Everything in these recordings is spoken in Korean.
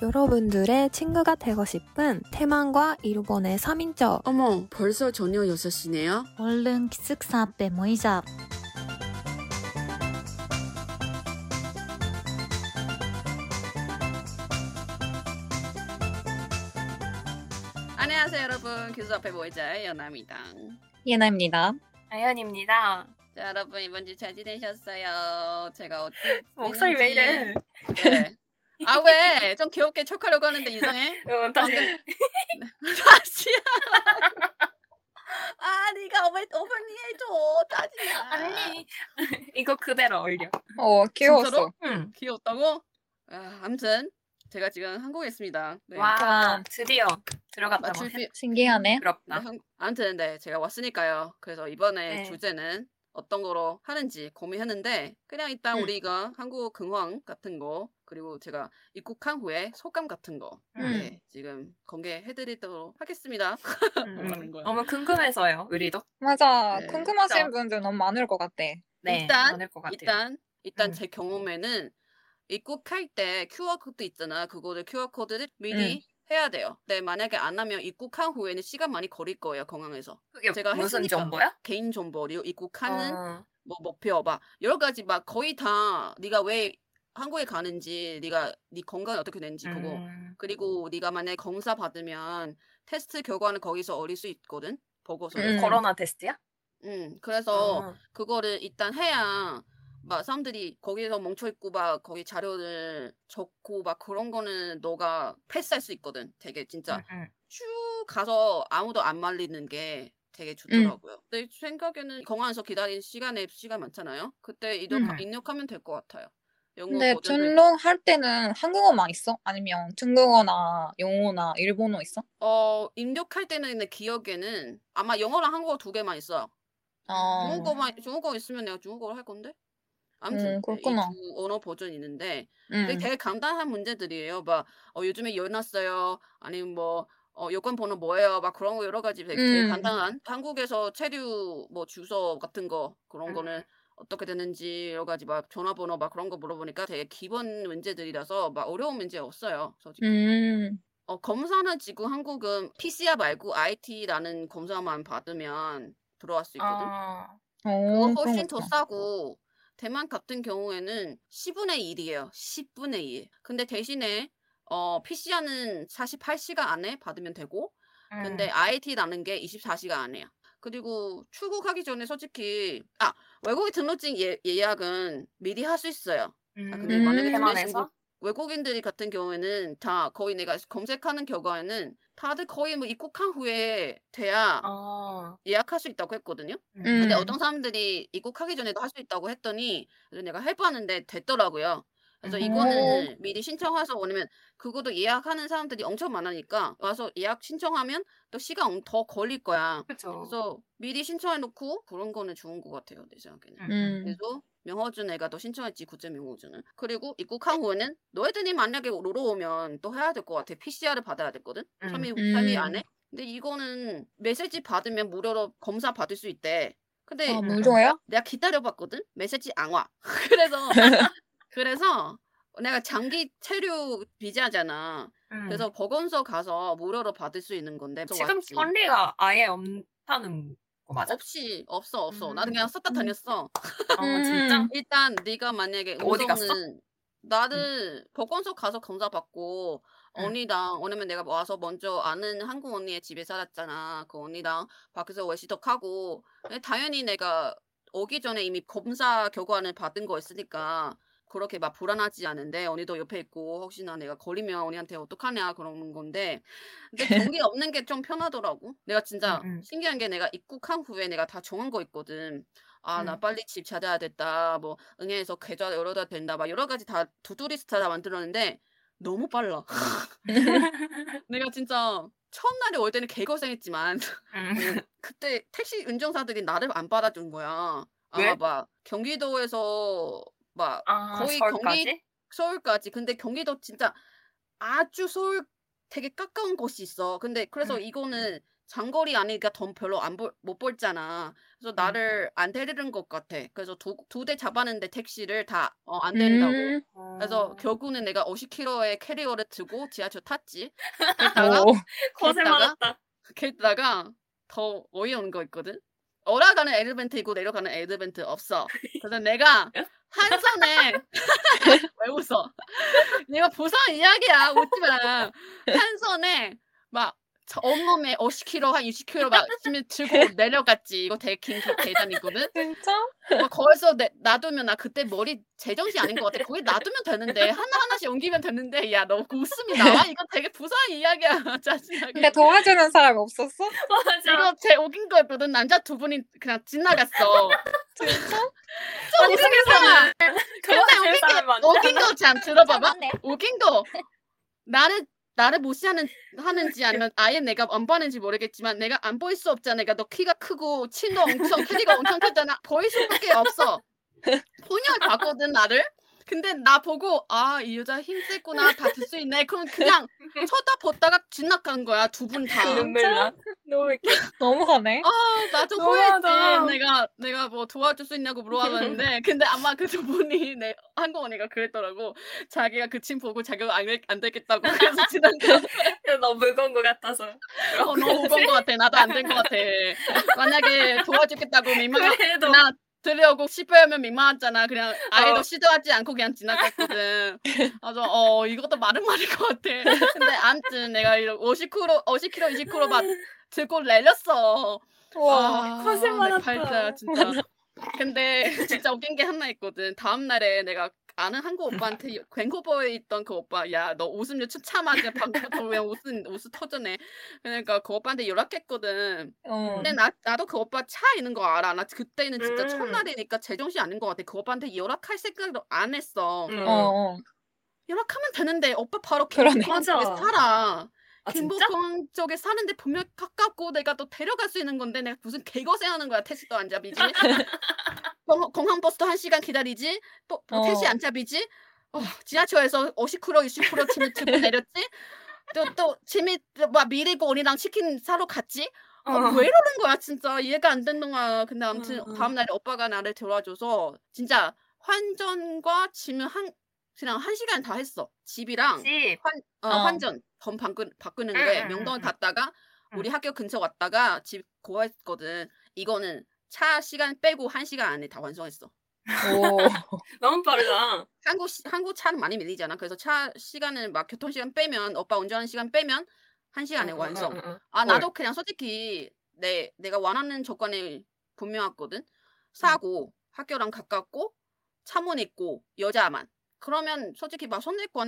여러분들의 친구가 되고 싶은 태만과 일본의 3인조 어머, 벌써 저녁 6시네요? 얼른 기숙사 앞에 모이자. 안녕하세요, 여러분. 기수 앞에 모이자 연아입니다. 예나입니다. 아연입니다. 자, 여러분 이번 주 잘 지내셨어요? 제가 어찌 목소리 왜 이래? 네. 아 왜? 좀 귀엽게 척하려고 하는데 이상해? 어, 다시. 다시야. 아, 네가 오버 오버니 해줘. 짜증나. 아니 이거 그대로 올려. 어, 진짜로? 응. 귀엽다고? 아, 아무튼 제가 지금 한국에 있습니다. 네. 와 드디어 들어갔다. 맞출 수- 신기하네. 부럽다. 네, 한- 아무튼 네 제가 왔으니까요. 그래서 이번에 네. 주제는 어떤 거로 하는지 고민했는데 그냥 일단 음. 우리가 한국 근황 같은 거 그리고 제가 입국한 후에 소감 같은 거 음. 네, 지금 공개해드리도록 하겠습니다. 음? 너무 궁금해서요. 우리도. 맞아. 네. 궁금하신. 분들 너무 많을 것 같아. 네. 일단, 많을 것 같아요. 일단 일단 음. 제 경험에는 입국할 때 QR 코드 있잖아. 그거를 QR 코드를 미리 음. 해야 돼요. 근데 만약에 안 하면 입국한 후에는 시간 많이 걸릴 거예요. 공항에서 그게 제가 무슨 했으니까. 정보야? 개인 정보류 입국하는 어, 뭐 목표 막 여러 가지 막 거의 다 네가 왜 한국에 가는지 네가 네 건강이 어떻게 되는지 그거 음, 그리고 네가 만약에 검사 받으면 테스트 결과는 거기서 얻을 수 있거든 보고서 음. 코로나 테스트야? 음 그래서 어, 그거를 일단 해야 막 사람들이 거기서 멈춰 있고 막 거기 자료를 적고 막 그런 거는 너가 패스할 수 있거든 되게 진짜 음, 음. 쭉 가서 아무도 안 말리는 게 되게 좋더라고요. 내 생각에는 공항에서 기다리는 시간에 시간 많잖아요. 그때 입력, 음. 입력하면 될 것 같아요. 근데 버전을- 등록할 때는 한국어만 있어? 아니면 중국어나 영어나 일본어 있어? 어 입력할 때는 내 기억에는 아마 영어랑 한국어 두 개만 있어. 아, 중국어만 중국어 있으면 내가 중국어로 할 건데. 아무튼 음, 그렇구나. 이두 언어 버전 있는데 음. 되게, 되게 간단한 문제들이에요. 막 어, 요즘에 열났어요. 아니면 뭐 어, 여권 번호 뭐예요? 막 그런 거 여러 가지 되게, 되게 음. 간단한 한국에서 체류 뭐 주소 같은 거 그런 음. 거는 어떻게 되는지 여러 가지 막 전화번호 막 그런 거 물어보니까 되게 기본 문제들이라서 막 어려운 문제 없어요. 솔직히. 음. 어, 검사는 지금 한국은 PCR 말고 IT라는 검사만 받으면 들어갈 수 있거든. 어, 그거 어, 훨씬 그런 더. 싸고 대만 같은 경우에는 10분의 1이에요. 10분의 1. 근데 대신에 어, PCR는 48시간 안에 받으면 되고 음. 근데 IT라는 게 24시간 안에야. 그리고 출국하기 전에 솔직히 아 외국인 등록증 예, 예약은 미리 할 수 있어요. 음, 아, 근데 만약에 대만에서? 외국인들이 같은 경우에는 다 거의 내가 검색하는 결과에는 다들 거의 뭐 입국한 후에 돼야 어, 예약할 수 있다고 했거든요. 음. 근데 음. 어떤 사람들이 입국하기 전에도 할 수 있다고 했더니 내가 해봤는데 됐더라고요. 그래서 음. 이거는 미리 신청해서 왜냐면 그것도 예약하는 사람들이 엄청 많으니까 와서 예약 신청하면 또 시간 엄- 더 걸릴 거야. 그쵸. 그래서 미리 신청해 놓고 그런 거는 좋은 것 같아요 내 생각에는. 음. 음. 그래서 명호준 애가 또 신청했지 국제 명호준은. 그리고 입국한 후에는 너희들이 만약에 로로 오면 또 해야 될 것 같아. PCR을 받아야 됐거든. 음. 3일, 음. 3일 안에. 근데 이거는 메시지 받으면 무료로 검사 받을 수 있대. 근데 아, 무료야? 내가 기다려봤거든. 메시지 안 와. 그래서 그래서 내가 장기 체류 비자잖아. 음. 그래서 보건소 가서 무료로 받을 수 있는 건데 또 지금 왔지. 권리가 아예 없다는 거 맞아? 없이 없어 없어. 음. 나도 그냥 썼다 음. 다녔어. 어, 음. 진짜? 일단 네가 만약에 어디 갔어? 나는 보건소 가서 검사 받고 응. 언니랑 왜냐면 내가 와서 먼저 아는 한국 언니의 집에 살았잖아. 그 언니랑 밖에서 외시덕하고 당연히 내가 오기 전에 이미 검사 결과는 받은 거 있으니까 그렇게 막 불안하지 않은데 언니도 옆에 있고 혹시나 내가 걸리면 언니한테 어떡하냐 그러는 건데 근데 경기 없는 게 좀 편하더라고. 내가 진짜. 신기한 게 내가 입국한 후에 내가 다 정한 거 있거든. 아, 나 응. 빨리 집 찾아야 됐다. 뭐 은행에서 계좌 열어둬야 된다. 막 여러 가지 다 두두리스트 다 만들었는데 너무 빨라. 내가 진짜 첫날에 올 때는 개고생했지만 음. 그때 택시 운전사들이 나를 안 받아준 거야. 왜? 아마 막 경기도에서 막 아, 거의 서울까지? 경기 서울까지. 근데 경기도 진짜 아주 서울 되게 가까운 곳이 있어. 근데 그래서 응. 이거는 장거리 아니니까 돈 별로 안 볼, 못 벌잖아. 그래서 나를 안 데리는 것 같아. 그래서 두 두 대 잡았는데 택시를 다 어, 안 된다고. 음. 그래서 결국은 내가 50kg의 캐리어를 들고 지하철 탔지. 그랬다가 오. 고생 많았다. 그랬다가 더 어이없는 거 있거든. 올라가는 엘리벤트 있고 내려가는 엘리벤트 없어. 그래서 내가 한 손에 왜 웃어? 내가 부산 이야기야 웃지 마. 한 손에 막저 온몸에 50kg 한 60kg 막 들고 내려갔지. 이거 되게 긴그 계단이거든. 진짜? 뭐 거기서 내, 놔두면 나 그때 머리 제정신 아닌 것 같아. 거기 놔두면 되는데 하나 하나씩 옮기면 되는데 야 너 웃음이 나와? 이거 되게 부산 이야기야 짜증나게. 근데 도와주는 사람 없었어? 맞아. 이거 제 웃긴 거였거든. 남자 두 분이 그냥 지나갔어. 진짜? 아니 세상에 근데 웃긴 거, 웃긴 거참 들어봐봐. 웃긴 거 나를 나를 무시하는 하는지 아니면 아예 내가 안 보는지 모르겠지만 내가 안 보일 수 없잖아. 내가 너 키가 크고 침도 엄청 캐리가 엄청 크잖아. 보일 수밖에 없어. 본열 봤거든 나를. 근데 나 보고 아 이 여자 힘세구나 다 들 수 있네. 그럼 그냥 쳐다보다가 지나간 거야 두 분 다. 눈물 나. 너무 웃겨. 너무하네. 아나좀 너무하다. 후회했지. 내가 내가 뭐 도와줄 수 있냐고 물어봤는데 근데 아마 그 두 분이 내 한국 언니가 그랬더라고. 자기가 그침 보고 자기가 안, 될- 안 되겠다고 그래서 지나간 너무 무거운 것 같아서. 어, 너무 무거운 것 같아. 나도 안 된 것 같아. 만약에 도와주겠다고 민망하 그래도 나 들려오고 싶으면 민망하잖아. 그냥 아예도 어. 시도하지 않고 그냥 지나갔거든. 그래서 어 이것도 많은 말인 것 같아. 근데 아무튼 내가 이런 50kg, 50kg, 20kg 막 들고 내렸어. 와. 많았다. 팔자 진짜. 근데 진짜 웃긴 게 하나 있거든. 다음 날에 내가 아는 한국 오빠한테 밴쿠버에 있던 그 오빠, 야 너 웃음료 추참하게 방금부터 왜 웃음 웃음 터져내. 그러니까 그 오빠한테 연락했거든. 어. 근데 나 나도 그 오빠 차 있는 거 알아. 나 그때는 진짜 음. 첫날이니까 제정신 아닌 것 같아. 그 오빠한테 연락할 생각도 안 했어. 음. 어, 어. 연락하면 되는데 오빠 바로. 김포공항 쪽에. 살아. 아? 김포공항 쪽에 사는데 분명 가깝고 내가 또 데려갈 수 있는 건데 내가 무슨 개고생하는 거야. 택시도 안 잡이지. 공- 공항 버스도 한 시간 기다리지. 또, 또 어. 택시 안 잡이지. 어, 지하철에서 50km, 20km 짐을 들고 내렸지. 또 또 짐이 막 미리고 언니랑 치킨 사러 갔지. 어, 어. 왜 이러는 거야 진짜 이해가 안 되는 거야. 근데 아무튼 응, 응. 다음 날에 오빠가 나를 데려와줘서 진짜 환전과 짐을 한 그냥 한 시간 다 했어. 집이랑 집. 환, 어, 어. 환전 돈 바꾸, 바꾸는 응, 게 응, 응. 갔다가 응. 우리 학교 근처 왔다가 집 고했거든. 이거는 차 시간 빼고 한 시간 안에 다 완성했어. 오. 너무 빠르다. 한국 시- 한국 차는 많이 밀리잖아. 그래서 차 시간을 막 교통 시간 빼면 오빠 운전하는 시간 빼면 한 시간에 응, 완성. 아 헐. 나도 그냥 솔직히 내 내가 원하는 조건이 분명했거든. 싸고 학교랑 가깝고 차문 있고 여자만. 그러면 솔직히 막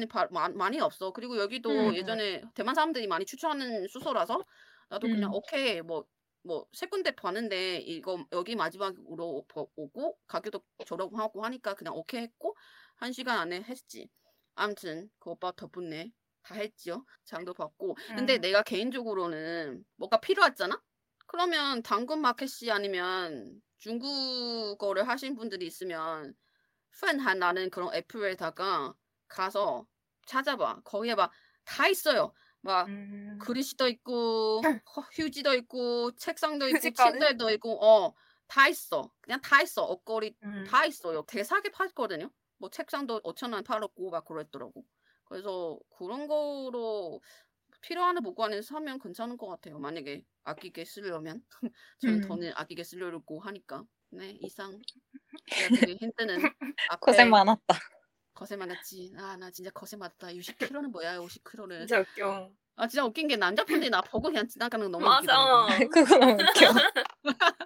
바- 마- 많이 없어. 그리고 여기도 음. 예전에 대만 사람들이 많이 추천하는 숙소라서 나도 그냥 음. 오케이 뭐 뭐 세 군데 봤는데 이거 여기 마지막으로 보- 오고 가격도 저렴하고 하니까 그냥 오케이 했고 한 시간 안에 했지. 아무튼 그 오빠 덕분에 다 했죠. 장도 받고. 근데 음. 내가 개인적으로는 뭐가 필요했잖아? 그러면 당근 마켓이 아니면 중국어를 하신 분들이 있으면 펀한 나는 그런 애플에다가 가서 찾아봐. 거기에 막 다 있어요. 막 음. 그릇이도 있고 허- 휴지도 있고 책상도 있고 휴지까지? 침대도 있고 어 다 있어. 그냥 다 있어. 옷걸이 음. 다 있어요. 되게 싸게 팔거든요. 뭐 책상도 5천 원 팔았고 막 그랬더라고. 그래서 그런 거로 필요한 물건을 사면 괜찮은 것 같아요. 만약에 아끼게 쓰려면 저는 음. 돈을 아끼게 쓰려고 하니까. 네 이상 내가 되게 힘드는 앞에 고생 많았다. 거세 많았지. 아 나 진짜 거세 많았다. 60kg는 뭐야 50kg는. 진짜 웃겨. 아 진짜 웃긴 게 남자분들이 나 보고 그냥 지나가는 거 너무 맞아. 웃기더라고. 그거 너무 웃겨.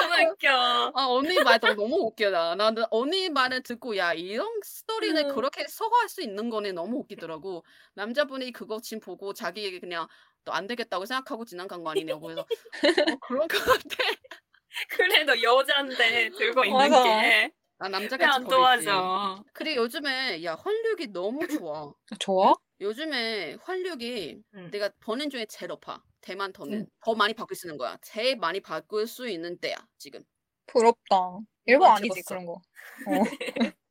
너무 웃겨. 아 언니 말도 너무 웃겨다. 나는 언니 말을 듣고 야 이런 스토리를 음. 그렇게 서거할 수 있는 거네 너무 웃기더라고. 남자분이 그거 지금 보고 자기에게 그냥 또 안 되겠다고 생각하고 지나간 거 아니냐고 그래서 어, 그런 거 같아. 그래도 여자인데 들고 있는 맞아. 게. 아왜 남자같이 안 버리지. 도와줘? 그리고 요즘에 야 활력이 너무 좋아. 좋아? 요즘에 활력이 응. 내가 버는 중에 제일 높아. 대만 돈은 응. 더 많이 바꿀 수 있는 거야. 제일 많이 바꿀 수 있는 때야 지금. 부럽다. 일본 아, 아니지 죽었어. 그런 거. 어.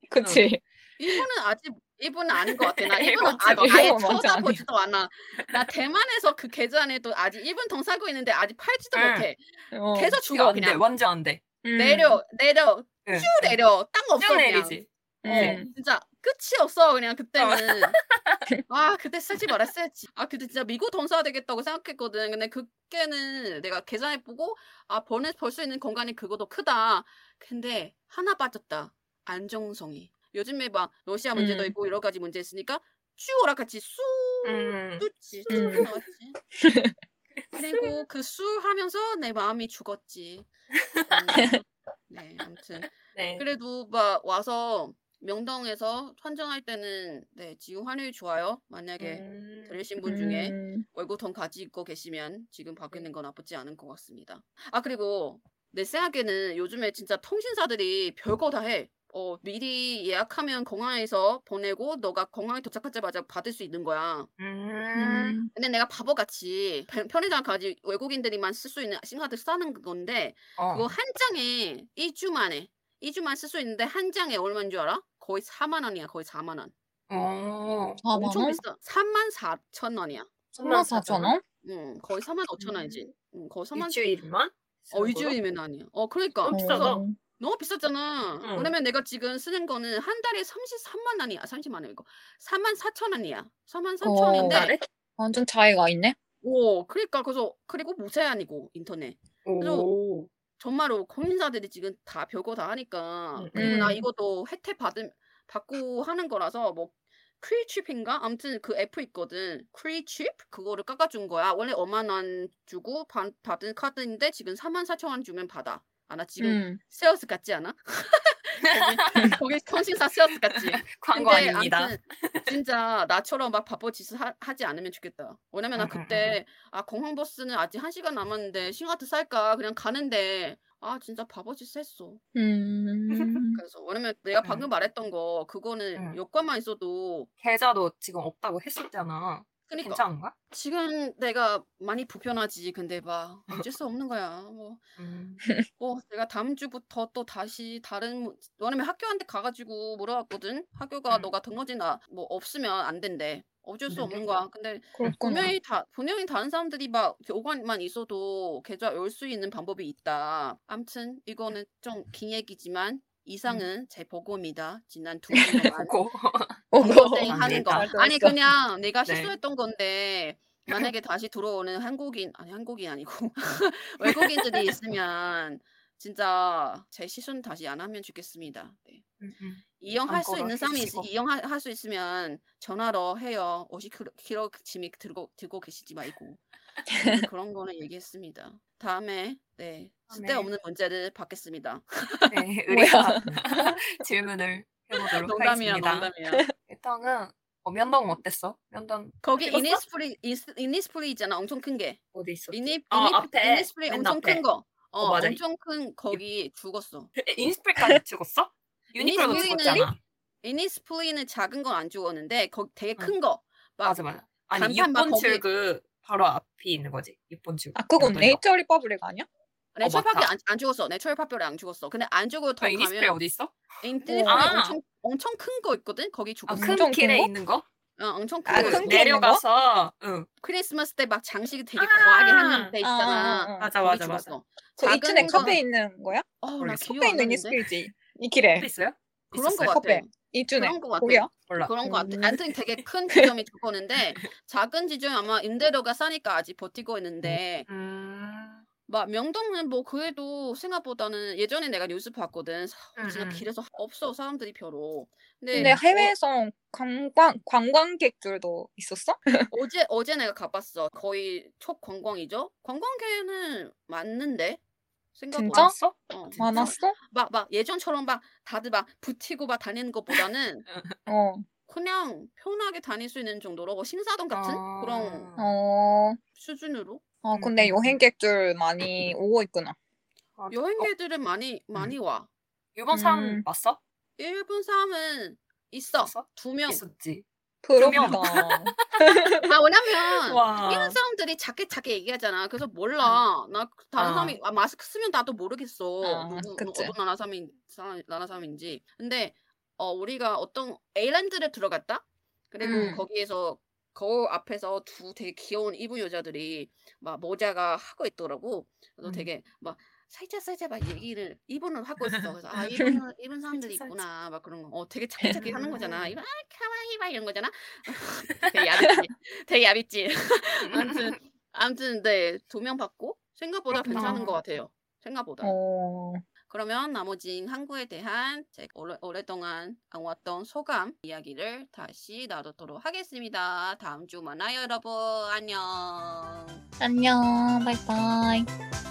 그치. 일본은 아직 일본은 아닌 것 같아. 나 일본은 일본 아예 일본 완전 쳐다보지도 않아. 나 대만에서 그 계좌에도 아직 일본 돈 살고 있는데 아직 팔지도 응. 못해. 어. 계속 죽어 안 돼. 그냥. 완전 안 돼. 음. 내려 내려 응. 쭉 내려 땅 없어 쭉 그냥. 내리지. 어, 음. 진짜 끝이 없어 그냥 그때는 아 그때 쓰지 말았어야지 아 그때 진짜 미국 돈 써야 되겠다고 생각했거든 근데 그때는 내가 계산해보고 아 버는 벌수 있는 공간이 그거도 크다 근데 하나 빠졌다 안정성이 요즘에 막 러시아 문제도 음. 있고 여러 가지 문제 있으니까 쭉 오락같이 쑥 음. 쑥지 음. 쑥 나왔지 그리고 그쑥 하면서 내 마음이 죽었지 음, 네 아무튼 네. 그래도 막 와서 명동에서 환전할 때는 네 지금 환율이 좋아요. 만약에 음. 들으신 분 중에 음. 월급 돈 가지고 계시면 지금 바뀌는 건 나쁘지 않은 것 같습니다. 아 그리고 내 생각에는 요즘에 진짜 통신사들이 별거 다 해. 어 미리 예약하면 공항에서 보내고 너가 공항에 도착하자마자 받을 수 있는 거야. 음. 음. 근데 내가 바보같이 편- 편의점 가지 외국인들이만 쓸 수 있는 심카드 싸는 건데 어. 그거 한 장에 2주 만에 2주만 쓸 수 있는데 한 장에 얼마인 줄 알아? 거의 4만 원이야. 거의 4만 원. 어. 4만 엄청 원? 비싸. 3만 4천 원이야. 3만 4천 원? 응, 거의 4만 5천 원이지. 응, 거의 4만 일주일만? 어, 이주일이면 아니야. 어, 그러니까. 비싸다. 그래서 어. 너무 비싸잖아. 응. 왜냐면 내가 지금 쓰는 거는 한 달에 33만 원이야. 30만 원 이거. 4만 4천 원이야. 4만 3천 어. 원인데. 나를? 완전 차이가 있네. 오, 그러니까 그래서 그리고 무제한이고 인터넷. 오. 정말로 공인사들이 지금 다 별거 다 하니까 음. 그리고 나 음. 이것도 혜택 받은 받고 하는 거라서 뭐 크리에이트립인가 아무튼 그 앱 있거든 크리에이트립 그거를 깎아준 거야 원래 5만 원 주고 받, 받은 카드인데 지금 4만 4천 원 주면 받아 아 나 지금 음. 세어스 같지 않아? 거기 통신사 세어스 같지? 광고 근데 아닙니다. 아무튼 진짜 나처럼 막 바보 짓을 하, 지 않으면 좋겠다. 왜냐면 나 음, 음, 그때 아 공항버스는 아직 한 시간 남았는데 심카드 살까 그냥 가는데 아 진짜 바보 짓 했어. 음. 그래서 왜냐면 내가 음. 방금 말했던 거 그거는 음. 여권만 있어도 계좌도 지금 없다고 했었잖아. 그러니까 괜찮은가? 지금 내가 많이 불편하지. 근데 막 어쩔 수 없는 거야. 뭐 음. 어, 내가 다음 주부터 또 다시 다른 무- 왜냐면 학교한테 가가지고 물어봤거든. 학교가 음. 너가 등록이나 뭐 없으면 안 된대. 어쩔 수 음. 없는 거야. 근데 그렇구나. 분명히 다 분명히 다른 사람들이 막 오관만 있어도 계좌 열 수 있는 방법이 있다. 암튼 이거는 좀 긴 얘기지만 이상은 제 보고입니다. 지난 두 년 동안 보고. 어, 땡 하는 거. 안 된다. 아니 그냥 내가 네. 실수했던 건데 만약에 다시 들어오는 한국인 아니 한국인 아니고 외국인들이 있으면 진짜 제 실수는 다시 안 하면 좋겠습니다. 네. 음, 음. 이용할 수 있는 사람이 있. 이용할 수 있으면 전화로 해요. 50kg 짐이 들고 들고 계시지 말고 네, 그런 거는 얘기했습니다. 다음에 네. 쓸데없는 문제를 받겠습니다. 네, 우리가 질문을 해보도록 농담이야, 하겠습니다. 농담이야. 일단은 어, 면동 어땠어? 면동 거기? 이니스프리 이니스프리 있잖아, 엄청 큰 게. 어디 있었지? 이니 어, 이니 앞에. 이니스프리 맨 엄청. 큰 거. 어, 어, 맞아. 엄청 큰 거기 죽었어. 인스프리까지 찍었어? 유니클로도 이니스프리는- 찍었잖아. 이니스프리는 작은 건 안 죽었는데 거기 되게 응. 큰 거. 막 맞아 맞아. 아니 간판 막 6번 거기- 출구 바로 앞이 있는 거지. 6번 출구. 아 그건 거? 네이처 리퍼블릭 아니야? 내 어, 철파이 맞다. 안, 안 죽었어. 내 철파뼈를 안 죽었어. 근데 안 죽고 더 아, 이니스프리 가면 어디 있어? 인스프리 아. 엄청 엄청 큰 거 있거든. 거기 아, 죽었어. 큰 엄청 큰 길에 거? 있는 거? 어, 엄청 큰 아, 거. 큰 거? 내려가서 응. 크리스마스 때 막 장식이 되게 아. 과하게 하는 데 아, 있잖아. 아, 아. 맞아 맞아 맞아. 그 작은 2층에 거- 카페 있는 거야? 어, 나. 기억 안 있는. 이니스프리지. 이 길에 또 있어요? 그런 거? 같아. 2층에 그런 거 같아. 거기야? 몰라. 그런 거 같아. 음. 아무튼 되게 큰 지점이 죽었는데 작은 지점이 아마 임대료가 싸니까 아직 버티고 있는데 음. 막 명동은 뭐 그래도 생각보다는 예전에 내가 뉴스 봤거든. 사- 음, 진짜 음. 길에서 없어 사람들이 별로. 근데, 근데 해외에서 관광 관광객들도 있었어? 어, 제 어제 내가 가봤어. 거의 촉관광이죠. 관광객은 맞는데 생각보다. 진짜? 많았어? 어. 진짜? 많았어? 막, 막 예전처럼 막 다들 막 붙이고 막 다니는 것보다는 어. 그냥 편하게 다닐 수 있는 정도로 뭐 신사동 같은 아. 그런 어. 수준으로 어 음, 근데 음, 음. 여행객들 많이 오고 있구나. 아, 어, 여행객들은 많이 많이 와. 일본 사람 음. 봤어? 일본 사람은 있어. 있었어? 두 명. 있었지. 부럽다. 아 왜냐면 와. 이런 사람들이 작게 작게 얘기하잖아. 그래서 몰라. 나 다른 아. 사람이 아, 마스크 쓰면 나도 모르겠어. 아, 누구, 누구 그치. 어떤 나라 사람인 사람, 나라 사람인지. 근데 어 우리가 어떤 에일랜드를 들어갔다. 그리고 음. 거기에서 거울 앞에서 두 되게 귀여운 이브 여자들이 막 모자가 하고 있더라고. 그래서 음. 되게 막 살짝 살짝 막 얘기를 이분은 하고 있어. 그래서 아 이분 이분 사람들이 있구나 막 그런 거. 어 되게 착하게 하는 거잖아. 이거 아 카와이 막 이런 거잖아. 되게 얄밉지. 되게 얄밉지. 아무튼 아무튼 네 조명 받고 생각보다 그렇구나. 괜찮은 것 같아요. 생각보다. 어, 그러면 나머지 한국에 대한 제가 오래, 오랫동안 안 왔던 소감 이야기를 다시 나누도록 하겠습니다. 다음 주 만나요, 여러분. 안녕. 안녕, 바이바이.